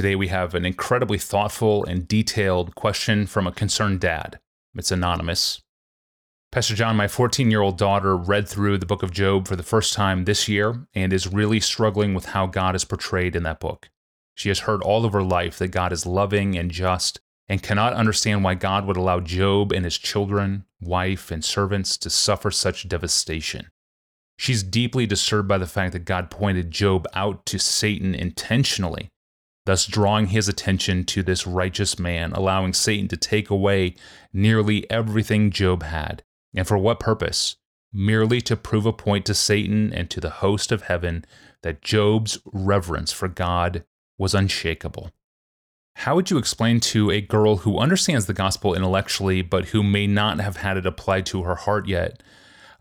Today we have an incredibly thoughtful and detailed question from a concerned dad. It's anonymous. Pastor John, my 14 year old daughter read through the book of Job for the first time this year and is really struggling with how God is portrayed in that book. She has heard all of her life that God is loving and just and cannot understand why God would allow Job and his children, wife, and servants to suffer such devastation. She's deeply disturbed by the fact that God pointed Job out to Satan intentionally, thus drawing his attention to this righteous man, allowing Satan to take away nearly everything Job had. And for what purpose? Merely to prove a point to Satan and to the host of heaven that Job's reverence for God was unshakable. How would you explain to a girl who understands the gospel intellectually, but who may not have had it applied to her heart yet?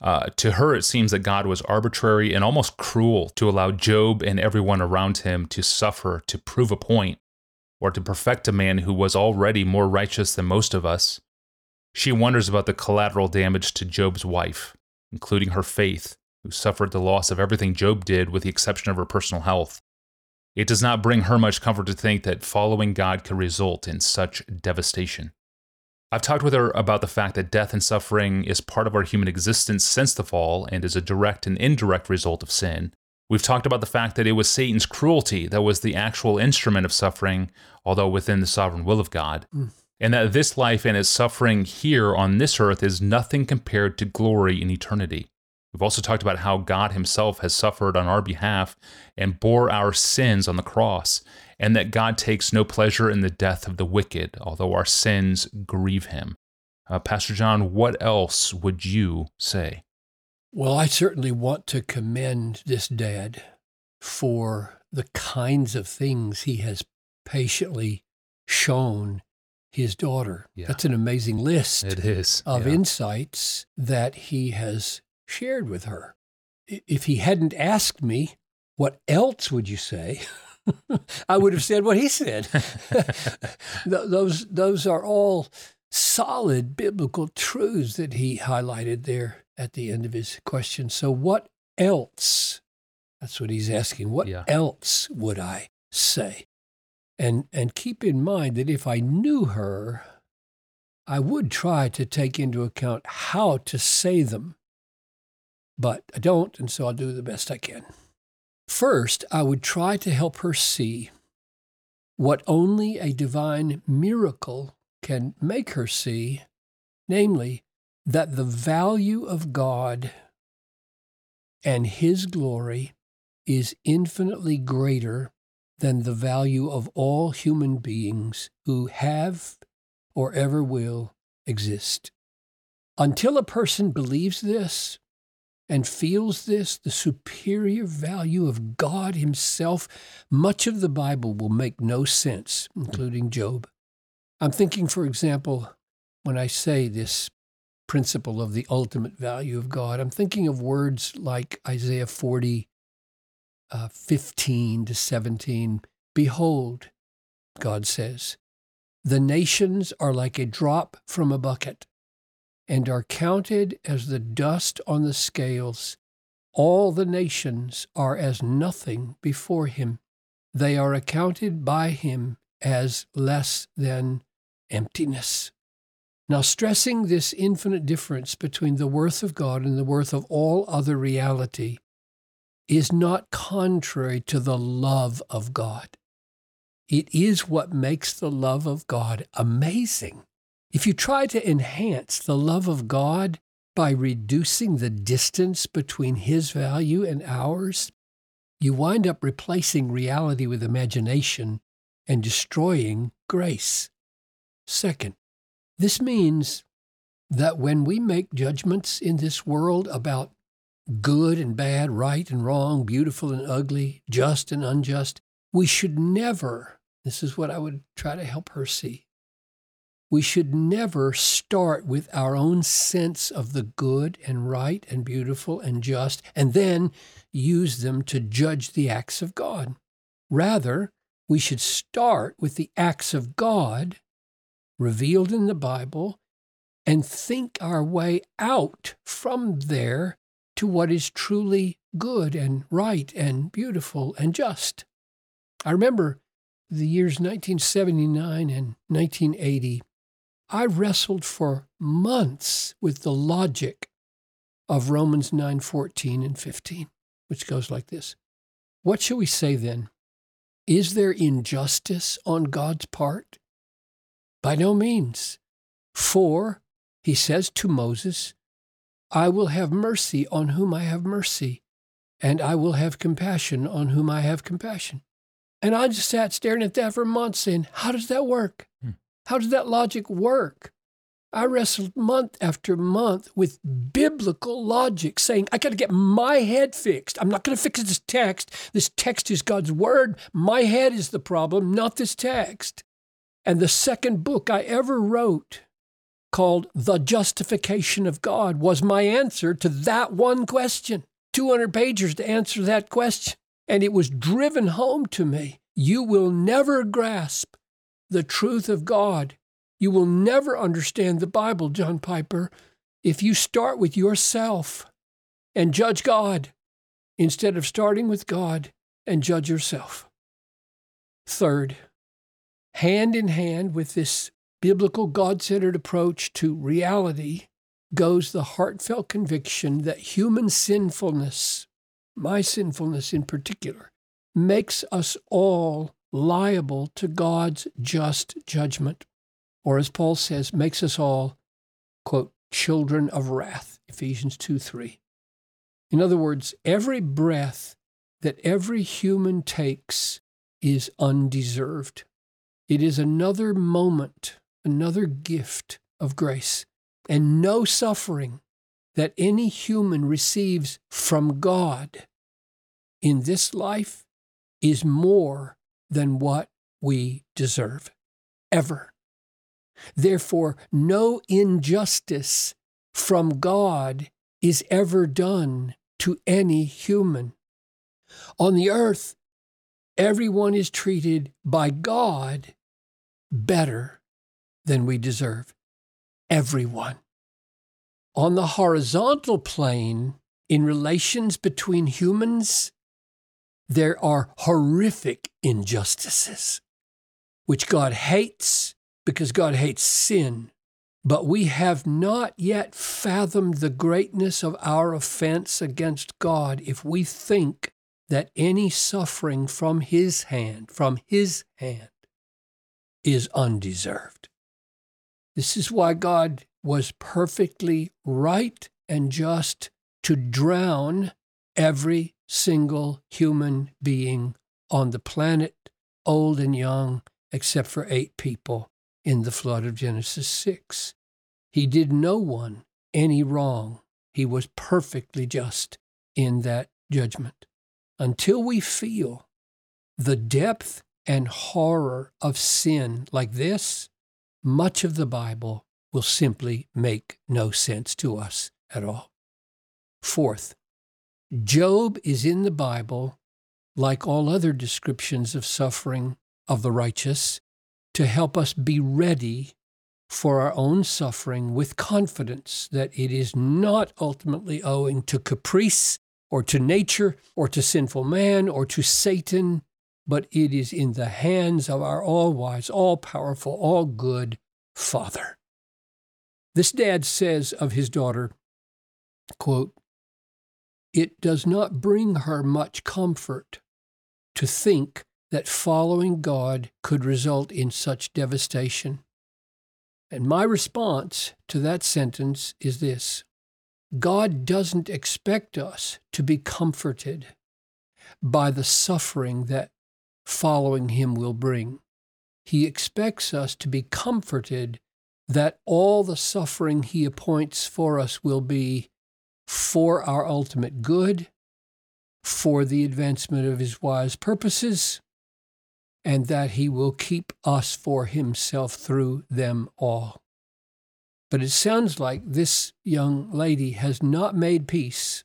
Uh, to her, it seems that God was arbitrary and almost cruel to allow Job and everyone around him to suffer to prove a point, or to perfect a man who was already more righteous than most of us. She wonders about the collateral damage to Job's wife, including her faith, who suffered the loss of everything Job did with the exception of her personal health. It does not bring her much comfort to think that following God could result in such devastation. I've talked with her about the fact that death and suffering is part of our human existence since the fall and is a direct and indirect result of sin. We've talked about the fact that it was Satan's cruelty that was the actual instrument of suffering, although within the sovereign will of God. Mm. And that this life and its suffering here on this earth is nothing compared to glory in eternity. We've also talked about how God Himself has suffered on our behalf and bore our sins on the cross, and that God takes no pleasure in the death of the wicked, although our sins grieve Him. Uh, Pastor John, what else would you say? Well, I certainly want to commend this dad for the kinds of things he has patiently shown his daughter. Yeah. That's an amazing list. It is. Of yeah. insights that he has shared with her. If he hadn't asked me, what else would you say? I would have said what he said. those, those are all solid biblical truths that he highlighted there at the end of his question. So, what else? That's what he's asking. What yeah. else would I say? And, and keep in mind that if I knew her, I would try to take into account how to say them but I don't, and so I'll do the best I can. First, I would try to help her see what only a divine miracle can make her see, namely, that the value of God and His glory is infinitely greater than the value of all human beings who have or ever will exist. Until a person believes this, and feels this, the superior value of God Himself, much of the Bible will make no sense, including Job. I'm thinking, for example, when I say this principle of the ultimate value of God, I'm thinking of words like Isaiah 40, uh, 15 to 17. Behold, God says, the nations are like a drop from a bucket and are counted as the dust on the scales. All the nations are as nothing before him. They are accounted by him as less than emptiness. Now, stressing this infinite difference between the worth of God and the worth of all other reality is not contrary to the love of God. It is what makes the love of God amazing. If you try to enhance the love of God by reducing the distance between His value and ours, you wind up replacing reality with imagination and destroying grace. Second, this means that when we make judgments in this world about good and bad, right and wrong, beautiful and ugly, just and unjust, we should never, this is what I would try to help her see, we should never start with our own sense of the good and right and beautiful and just and then use them to judge the acts of God. Rather, we should start with the acts of God revealed in the Bible and think our way out from there to what is truly good and right and beautiful and just. I remember the years 1979 and 1980, I wrestled for months with the logic of Romans 9:14 and 15, which goes like this. What shall we say then? Is there injustice on God's part? By no means. For, he says to Moses, I will have mercy on whom I have mercy, and I will have compassion on whom I have compassion. And I just sat staring at that for months saying, How does that work? Hmm. How does that logic work? I wrestled month after month with biblical logic, saying, I got to get my head fixed. I'm not going to fix this text. This text is God's word. My head is the problem, not this text. And the second book I ever wrote, called The Justification of God, was my answer to that one question. 200 pages to answer that question. And it was driven home to me. You will never grasp the truth of God. You will never understand the Bible, John Piper, if you start with yourself and judge God instead of starting with God and judge yourself. Third, hand in hand with this biblical God centered approach to reality goes the heartfelt conviction that human sinfulness my sinfulness in particular, makes us all liable to God's just judgment. Or as Paul says, makes us all, quote, children of wrath, Ephesians 2 3. In other words, every breath that every human takes is undeserved. It is another moment, another gift of grace, and no suffering that any human receives from God in this life is more than what we deserve, ever. Therefore, no injustice from God is ever done to any human. On the earth, everyone is treated by God better than we deserve. Everyone. On the horizontal plane, in relations between humans, there are horrific injustices, which God hates because God hates sin. But we have not yet fathomed the greatness of our offense against God if we think that any suffering from His hand, from His hand, is undeserved. This is why God was perfectly right and just to drown every single human being on the planet, old and young, except for eight people in the flood of Genesis 6. He did no one any wrong. He was perfectly just in that judgment. Until we feel the depth and horror of sin like this, much of the Bible will simply make no sense to us at all. Fourth, Job is in the Bible, like all other descriptions of suffering of the righteous, to help us be ready for our own suffering with confidence that it is not ultimately owing to caprice or to nature or to sinful man or to Satan, but it is in the hands of our all wise, all powerful, all good Father. This dad says of his daughter, quote, it does not bring her much comfort to think that following God could result in such devastation. And my response to that sentence is this God doesn't expect us to be comforted by the suffering that following Him will bring. He expects us to be comforted that all the suffering He appoints for us will be for our ultimate good, for the advancement of his wise purposes, and that he will keep us for himself through them all. But it sounds like this young lady has not made peace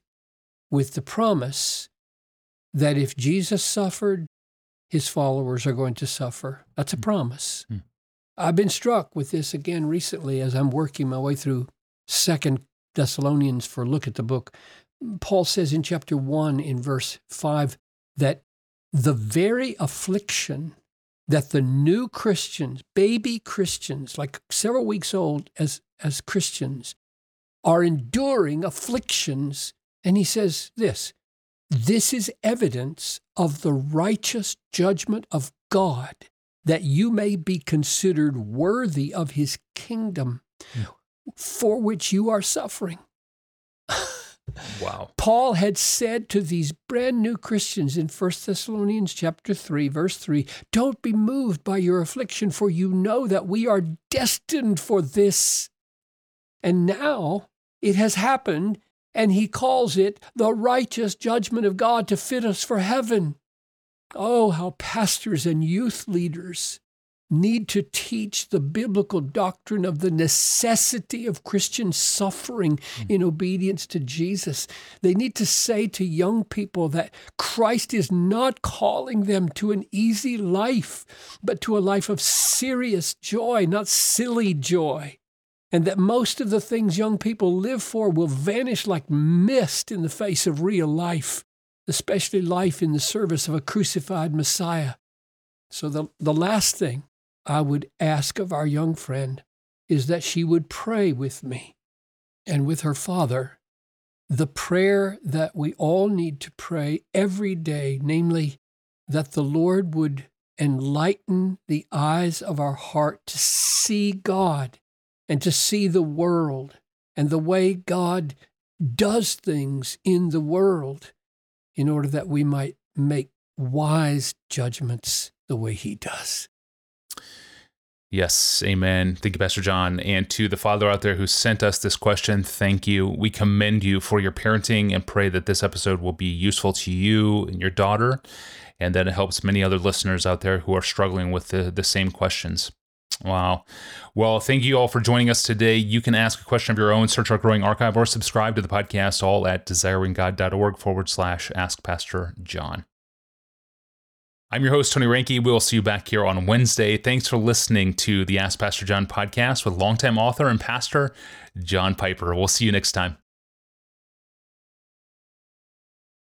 with the promise that if Jesus suffered, his followers are going to suffer. That's a hmm. promise. Mm. I've been struck with this again recently as I'm working my way through Second Thessalonians for a look at the book, Paul says in chapter 1 in verse 5 that the very affliction that the new Christians, baby Christians, like several weeks old as, as Christians, are enduring afflictions. And he says this this is evidence of the righteous judgment of God, that you may be considered worthy of his kingdom hmm. For which you are suffering. wow. Paul had said to these brand new Christians in 1 Thessalonians chapter 3 verse 3, don't be moved by your affliction for you know that we are destined for this. And now it has happened and he calls it the righteous judgment of God to fit us for heaven. Oh, how pastors and youth leaders need to teach the biblical doctrine of the necessity of Christian suffering hmm. in obedience to Jesus. They need to say to young people that Christ is not calling them to an easy life, but to a life of serious joy, not silly joy and that most of the things young people live for will vanish like mist in the face of real life, especially life in the service of a crucified Messiah. So, the, the last thing I would ask of our young friend is that she would pray with me and with her father the prayer that we all need to pray every day, namely, that the Lord would enlighten the eyes of our heart to see God and to see the world and the way God does things in the world in order that we might make wise judgments the way He does. Yes, amen. Thank you, Pastor John. And to the father out there who sent us this question, thank you. We commend you for your parenting and pray that this episode will be useful to you and your daughter, and that it helps many other listeners out there who are struggling with the, the same questions. Wow. Well, thank you all for joining us today. You can ask a question of your own, search our growing archive, or subscribe to the podcast all at desiringgod.org forward slash ask Pastor John. I'm your host, Tony Reinke. We'll see you back here on Wednesday. Thanks for listening to the Ask Pastor John podcast with longtime author and pastor John Piper. We'll see you next time.